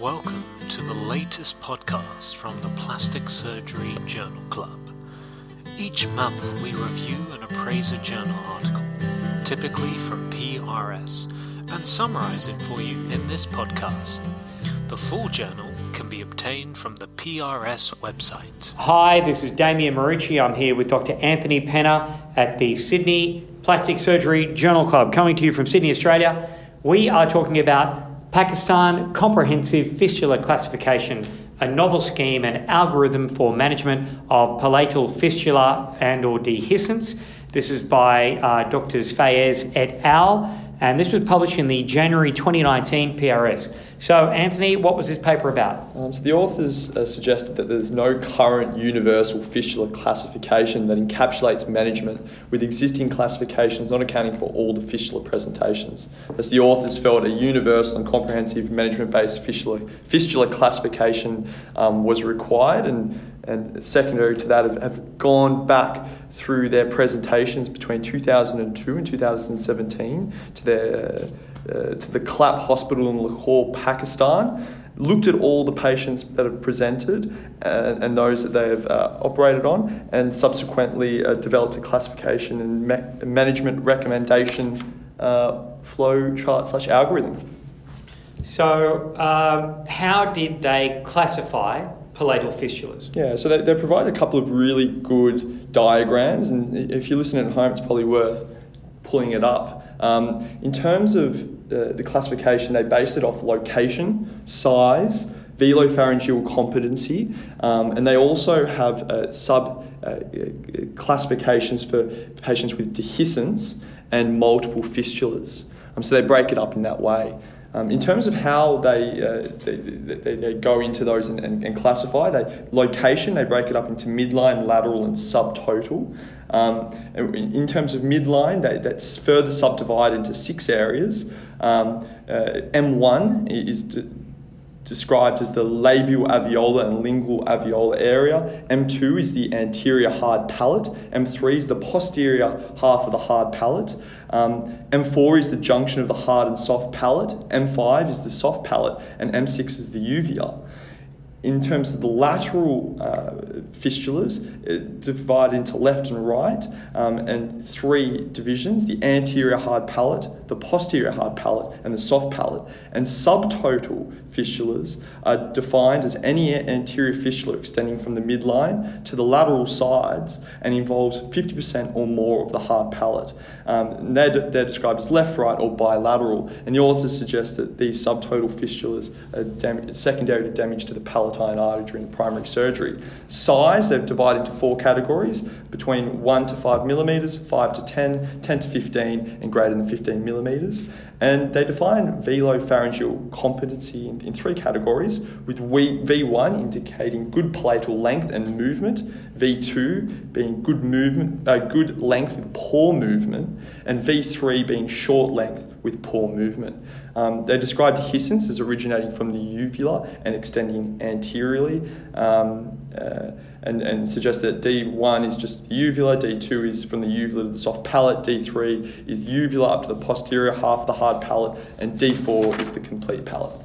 Welcome to the latest podcast from the Plastic Surgery Journal Club. Each month we review and appraise a journal article, typically from PRS, and summarize it for you in this podcast. The full journal can be obtained from the PRS website. Hi, this is Damien Marucci. I'm here with Dr. Anthony Penner at the Sydney Plastic Surgery Journal Club, coming to you from Sydney, Australia. We are talking about Pakistan Comprehensive Fistula Classification, a novel scheme and algorithm for management of palatal fistula and or dehiscence. This is by uh, Drs. Fayyaz et al and this was published in the January 2019 PRS. So, Anthony, what was this paper about? Um, so, the authors uh, suggested that there's no current universal fistula classification that encapsulates management, with existing classifications not accounting for all the fistula presentations. As the authors felt a universal and comprehensive management based fistula, fistula classification um, was required, and, and secondary to that, have, have gone back through their presentations between 2002 and 2017 to their uh, to the Cleft Hospital in Lahore, Pakistan. Looked at all the patients that have presented uh, and those that they have uh, operated on, and subsequently uh, developed a classification and ma- management recommendation uh, flow chart slash algorithm. So, um, how did they classify palatal fistulas? Yeah, so they, they provide a couple of really good diagrams, and if you're listening at home, it's probably worth pulling it up. Um, in terms of uh, the classification, they base it off location, size, velopharyngeal competency, um, and they also have uh, sub uh, classifications for patients with dehiscence and multiple fistulas. Um, so they break it up in that way. Um, in terms of how they, uh, they, they, they, go into those and, and, and, classify, they location they break it up into midline, lateral, and subtotal. Um, in terms of midline, they, that's further subdivided into six areas. Um, uh, M1 is de- described as the labial alveolar and lingual alveolar area. M2 is the anterior hard palate. M3 is the posterior half of the hard palate. Um, M4 is the junction of the hard and soft palate. M5 is the soft palate, and M6 is the uvula in terms of the lateral uh, fistulas, divided into left and right, um, and three divisions the anterior hard palate, the posterior hard palate, and the soft palate. And subtotal fistulas are defined as any anterior fistula extending from the midline to the lateral sides and involves 50% or more of the hard palate. Um, they're, they're described as left, right, or bilateral, and the authors suggest that these subtotal fistulas are dam- secondary to damage to the palatine artery during primary surgery. Size, they've divided into four categories between 1 to 5 millimetres, 5 to 10, 10 to 15, and greater than 15 millimetres. And they define velopharyngeal competency in, in three categories, with V1 indicating good palatal length and movement, V2 being good movement, uh, good length with poor movement, and V3 being short length with poor movement. Um, they describe dehiscence as originating from the uvula and extending anteriorly. Um, uh, and, and suggest that D1 is just the uvula, D2 is from the uvula to the soft palate, D3 is the uvula up to the posterior half of the hard palate, and D4 is the complete palate.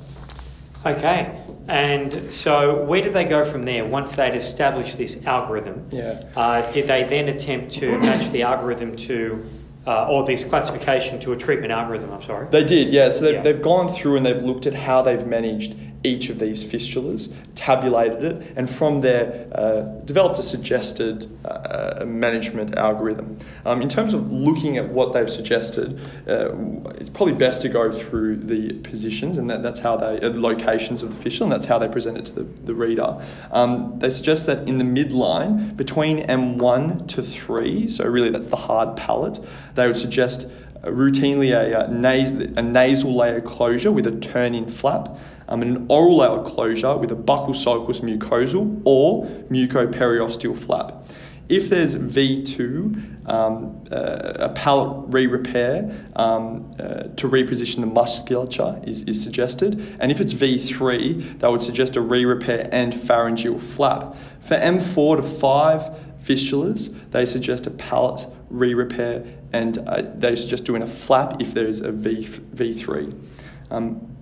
Okay, and so where did they go from there once they'd established this algorithm? Yeah. Uh, did they then attempt to match the algorithm to uh, or this classification to a treatment algorithm, I'm sorry. They did, yeah. So they've, yeah. they've gone through and they've looked at how they've managed each of these fistulas, tabulated it, and from there uh, developed a suggested uh, management algorithm. Um, in terms of looking at what they've suggested, uh, it's probably best to go through the positions, and that, that's how they, uh, locations of the fistula, and that's how they present it to the, the reader. Um, they suggest that in the midline, between M1 to 3, so really that's the hard palate, they would suggest routinely a, a, nas- a nasal layer closure with a turn in flap um, an oral layer closure with a buccal sulcus mucosal or mucoperiosteal flap. If there's V2, um, uh, a palate re repair um, uh, to reposition the musculature is, is suggested. And if it's V3, that would suggest a re repair and pharyngeal flap. For M4 to 5 fistulas, they suggest a palate re repair and uh, they suggest doing a flap if there is a v, V3. Um,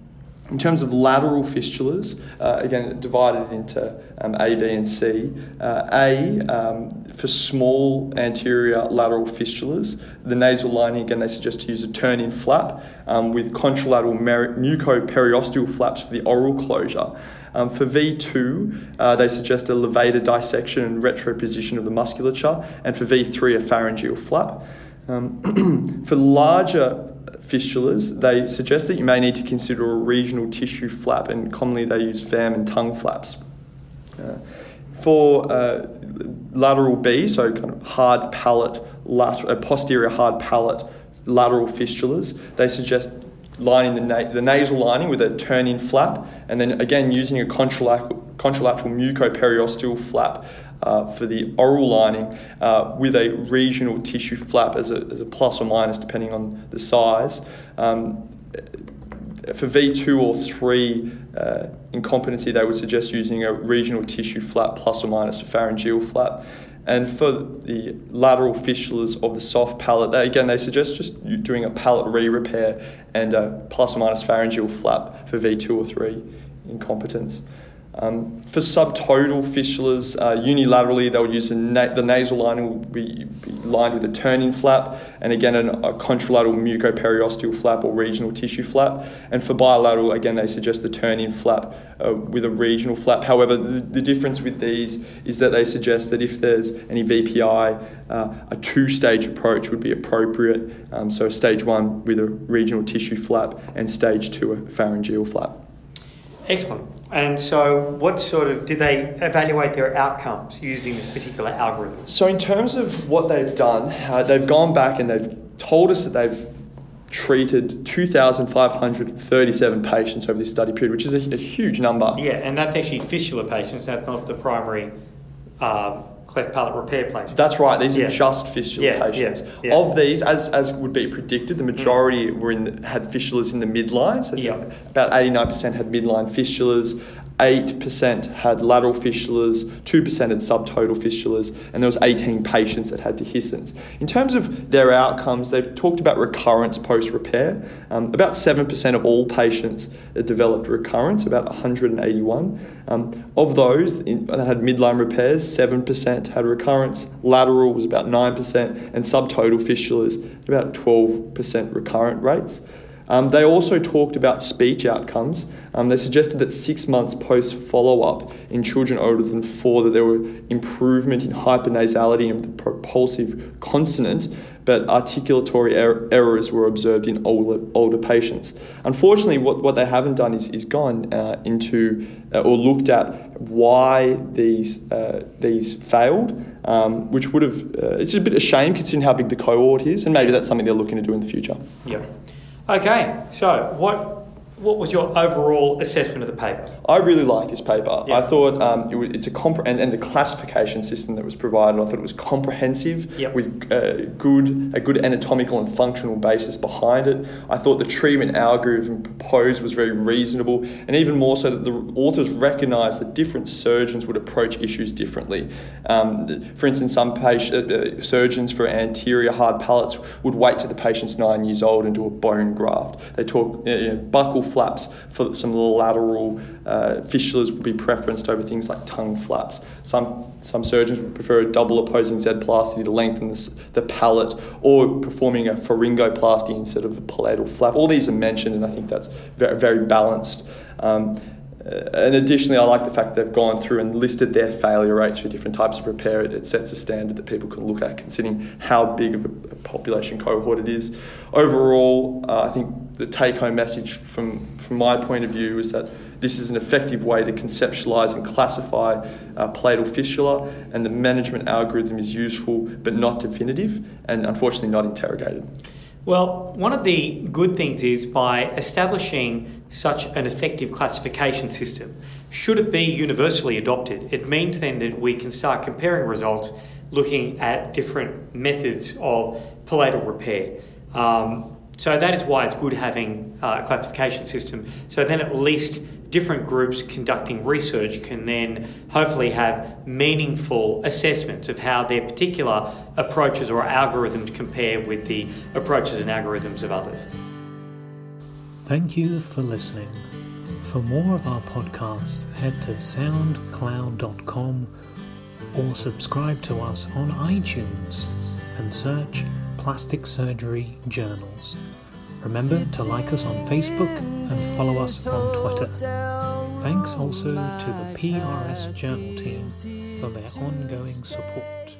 In terms of lateral fistulas, uh, again divided into um, A, B, and C. Uh, a um, for small anterior lateral fistulas, the nasal lining again they suggest to use a turn-in flap um, with contralateral mer- mucoperiosteal flaps for the oral closure. Um, for V2, uh, they suggest a levator dissection and retroposition of the musculature, and for V3, a pharyngeal flap. Um, for larger fistulas, they suggest that you may need to consider a regional tissue flap, and commonly they use FAMM and tongue flaps. Uh, for uh, lateral B, so kind of hard palate, lat- uh, posterior hard palate lateral fistulas, they suggest lining the, na- the nasal lining with a turn-in flap, and then again using a contralateral, contralateral mucoperiosteal flap uh, for the oral lining uh, with a regional tissue flap as a, as a plus or minus depending on the size. Um, for V2 or 3 uh, incompetency, they would suggest using a regional tissue flap plus or minus a pharyngeal flap. And for the lateral fistulas of the soft palate, they, again, they suggest just doing a palate re repair and a plus or minus pharyngeal flap for V2 or 3 incompetence. Um, for subtotal fistulas, uh, unilaterally they'll use na- the nasal lining will be, be, lined with a turn-in flap, and again an, a contralateral mucoperiosteal flap or regional tissue flap. And for bilateral, again they suggest the turn-in flap uh, with a regional flap. However, the, the, difference with these is that they suggest that if there's any VPI, uh, a two-stage approach would be appropriate. Um, so stage one with a regional tissue flap, and stage two a pharyngeal flap. Excellent. And so, what sort of did they evaluate their outcomes using this particular algorithm? So, in terms of what they've done, uh, they've gone back and they've told us that they've treated 2,537 patients over this study period, which is a, a, huge number. Yeah, and that's actually fistula patients, that's not the primary um, cleft palate repair patients. That's right. These yeah. are just fistula yeah, patients. Yeah, of these, as, as would be predicted, the majority mm. were in the, had fistulas in the midline. So about 89% had midline fistulas. 8% had lateral fistulas, 2% had subtotal fistulas, and there was 18 patients that had dehiscence. In terms of their outcomes, they've talked about recurrence post-repair. Um, about 7% of all patients developed recurrence, about 181. Um, of those in, that had midline repairs, 7% had recurrence, lateral was about 9%, and subtotal fistulas, about 12% recurrent rates. Um, they also talked about speech outcomes. Um, they suggested that six months post follow up in children older than four, that there were improvement in hypernasality and the propulsive consonant, but articulatory er- errors were observed in older, older patients. Unfortunately, what, what they haven't done is, is gone uh, into uh, or looked at why these, uh, these failed. Um, which would have, uh, it's a bit of a shame considering how big the cohort is, and maybe that's something they're looking to do in the future. Yeah. Okay, so what what was your overall assessment of the paper? I really like this paper. Yep. I thought um, it was, it's a comp- and, and, the classification system that was provided. I thought it was comprehensive yep. with uh, good a good anatomical and functional basis behind it. I thought the treatment algorithm proposed was very reasonable, and even more so that the authors recognised that different surgeons would approach issues differently. Um, for instance, some patient, uh, surgeons for anterior hard palates would wait till the patient's nine years old and do a bone graft. They talk uh, you know, buccal flaps for some the lateral uh, fistulas would be preferenced over things like tongue flaps. Some some surgeons would prefer a double opposing Z-plasty to lengthen the, the palate, or performing a pharyngoplasty instead of a palatal flap. All these are mentioned, and I think that's very, very balanced. Um, and additionally, I like the fact they've gone through and listed their failure rates for different types of repair. It, it sets a standard that people can look at, considering how big of a, a population cohort it is. Overall, uh, I think the take-home message from from my point of view is that this is an effective way to conceptualize and classify uh, palatal fistula, and the management algorithm is useful but not definitive, and unfortunately not interrogated. Well, one of the good things is by establishing such an effective classification system, should it be universally adopted, it means then that we can start comparing results looking at different methods of palatal repair. Um, so that is why it's good having uh, a classification system. So then at least different groups conducting research can then hopefully have meaningful assessments of how their particular approaches or algorithms compare with the approaches and algorithms of others. Thank you for listening. For more of our podcasts, head to soundcloud.com or subscribe to us on iTunes and search Plastic Surgery Journals. Remember to like us on Facebook and follow us on Twitter. Thanks also to the PRS Journal team for their ongoing support.